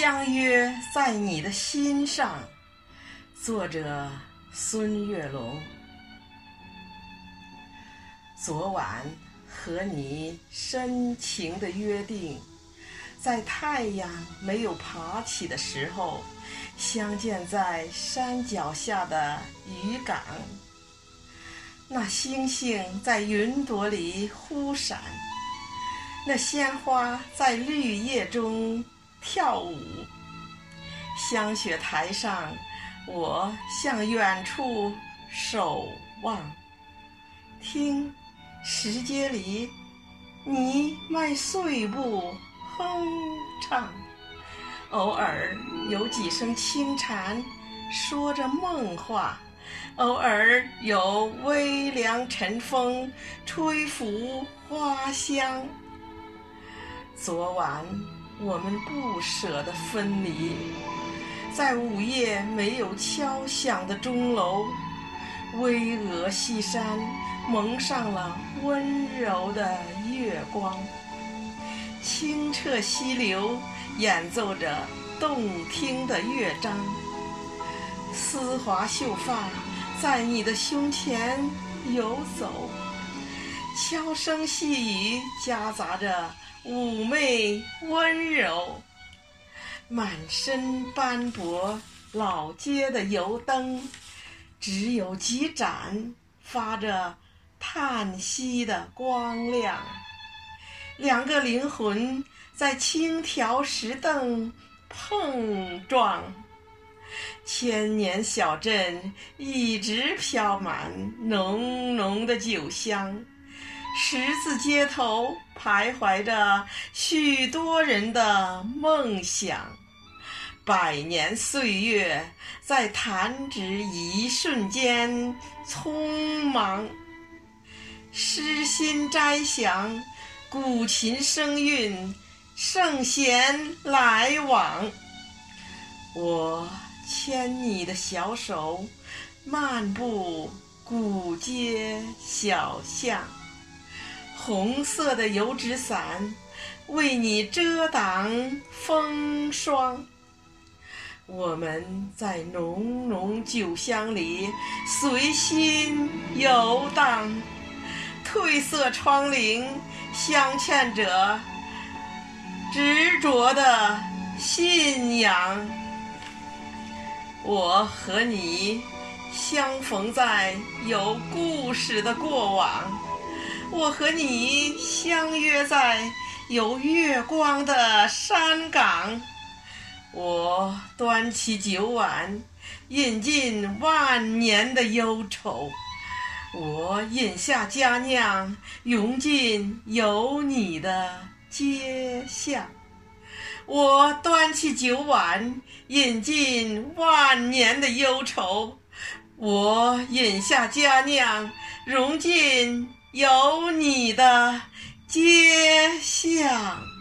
相约在你的心上。作者：孙月龙。昨晚和你深情的约定，在太阳没有爬起的时候，相见在山脚下的渔港。那星星在云朵里忽闪，那鲜花在绿叶中。跳舞，香雪台上，我向远处守望。听，石阶里，你迈碎步哼唱。偶尔有几声轻蝉，说着梦话；偶尔有微凉晨风，吹拂花香。昨晚。我们不舍得分离，在午夜没有敲响的钟楼，巍峨西山蒙上了温柔的月光，清澈溪流演奏着动听的乐章，丝滑秀发在你的胸前游走，悄声细语夹杂着。妩媚温柔，满身斑驳，老街的油灯，只有几盏发着叹息的光亮。两个灵魂在青条石凳碰撞，千年小镇一直飘满浓浓的酒香。十字街头徘徊着许多人的梦想，百年岁月在弹指一瞬间匆忙。诗心斋响，古琴声韵，圣贤来往。我牵你的小手，漫步古街小巷。红色的油纸伞，为你遮挡风霜。我们在浓浓酒香里随心游荡，褪色窗棂镶嵌着执着的信仰。我和你相逢在有故事的过往。我和你相约在有月光的山岗，我端起酒碗，饮尽万年的忧愁；我饮下佳酿，融进有你的街巷。我端起酒碗，饮尽万年的忧愁；我饮下佳酿，融进。有你的街巷。